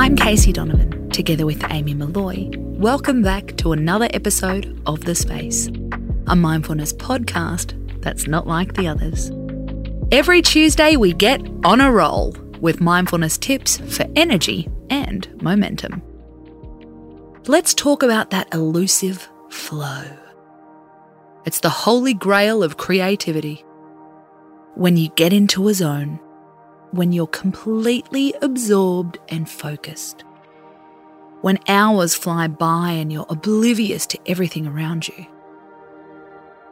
I'm Casey Donovan, together with Amy Molloy. Welcome back to another episode of The Space, a mindfulness podcast that's not like the others. Every Tuesday, we get on a roll with mindfulness tips for energy and momentum. Let's talk about that elusive flow. It's the holy grail of creativity. When you get into a zone, when you're completely absorbed and focused. When hours fly by and you're oblivious to everything around you.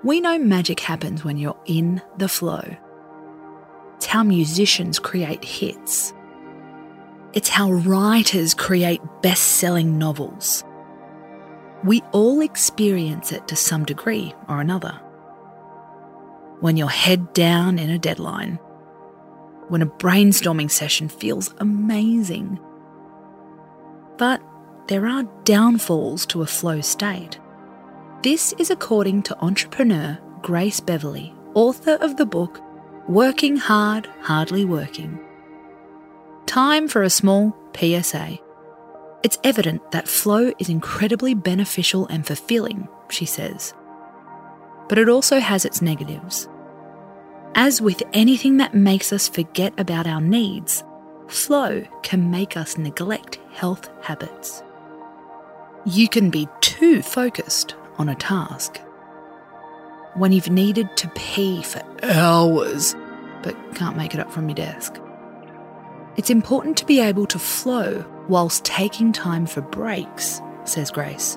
We know magic happens when you're in the flow. It's how musicians create hits. It's how writers create best selling novels. We all experience it to some degree or another. When you're head down in a deadline, when a brainstorming session feels amazing. But there are downfalls to a flow state. This is according to entrepreneur Grace Beverley, author of the book Working Hard, Hardly Working. Time for a small PSA. It's evident that flow is incredibly beneficial and fulfilling, she says. But it also has its negatives. As with anything that makes us forget about our needs, flow can make us neglect health habits. You can be too focused on a task. When you've needed to pee for hours but can't make it up from your desk. It's important to be able to flow whilst taking time for breaks, says Grace.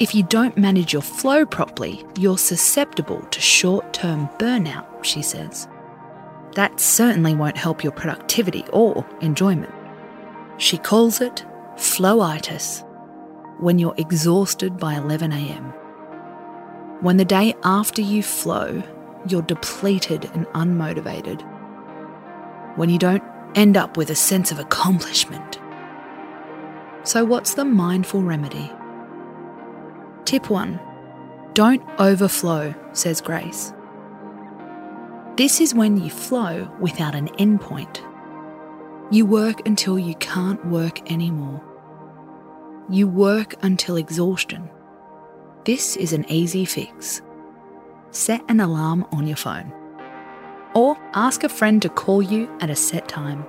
If you don't manage your flow properly, you're susceptible to short term burnout, she says. That certainly won't help your productivity or enjoyment. She calls it flowitis when you're exhausted by 11am. When the day after you flow, you're depleted and unmotivated. When you don't end up with a sense of accomplishment. So, what's the mindful remedy? Tip 1 Don't overflow, says Grace. This is when you flow without an endpoint. You work until you can't work anymore. You work until exhaustion. This is an easy fix. Set an alarm on your phone. Or ask a friend to call you at a set time.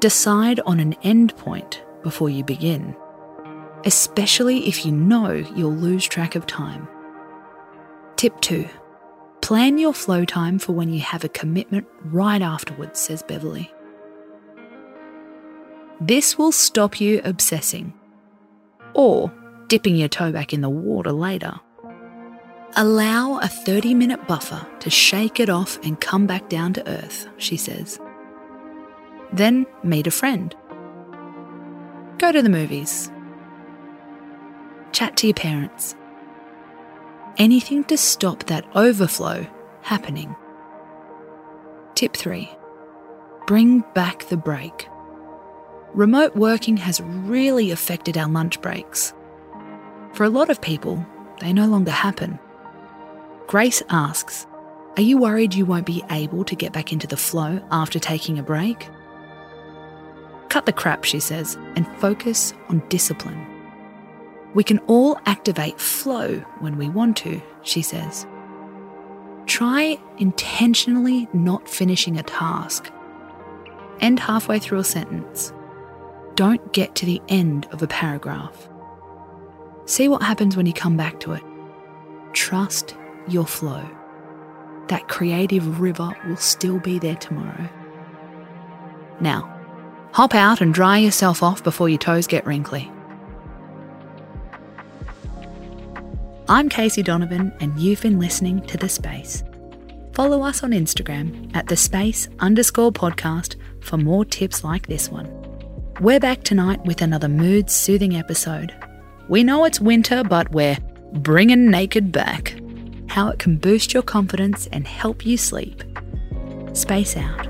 Decide on an end point before you begin especially if you know you'll lose track of time. Tip 2 Plan your flow time for when you have a commitment right afterwards, says Beverley. This will stop you obsessing or dipping your toe back in the water later. Allow a 30 minute buffer to shake it off and come back down to earth, she says. Then meet a friend. Go to the movies, Chat to your parents. Anything to stop that overflow happening. Tip 3 Bring back the break. Remote working has really affected our lunch breaks. For a lot of people, they no longer happen. Grace asks, Are you worried you won't be able to get back into the flow after taking a break? Cut the crap, she says, and focus on discipline. We can all activate flow when we want to, she says. Try intentionally not finishing a task. End halfway through a sentence. Don't get to the end of a paragraph. See what happens when you come back to it. Trust your flow. That creative river will still be there tomorrow. Now, hop out and dry yourself off before your toes get wrinkly. I'm Casey Donovan, and you've been listening to The Space. Follow us on Instagram at the space underscore podcast for more tips like this one. We're back tonight with another mood soothing episode. We know it's winter, but we're bringing naked back. How it can boost your confidence and help you sleep. Space out.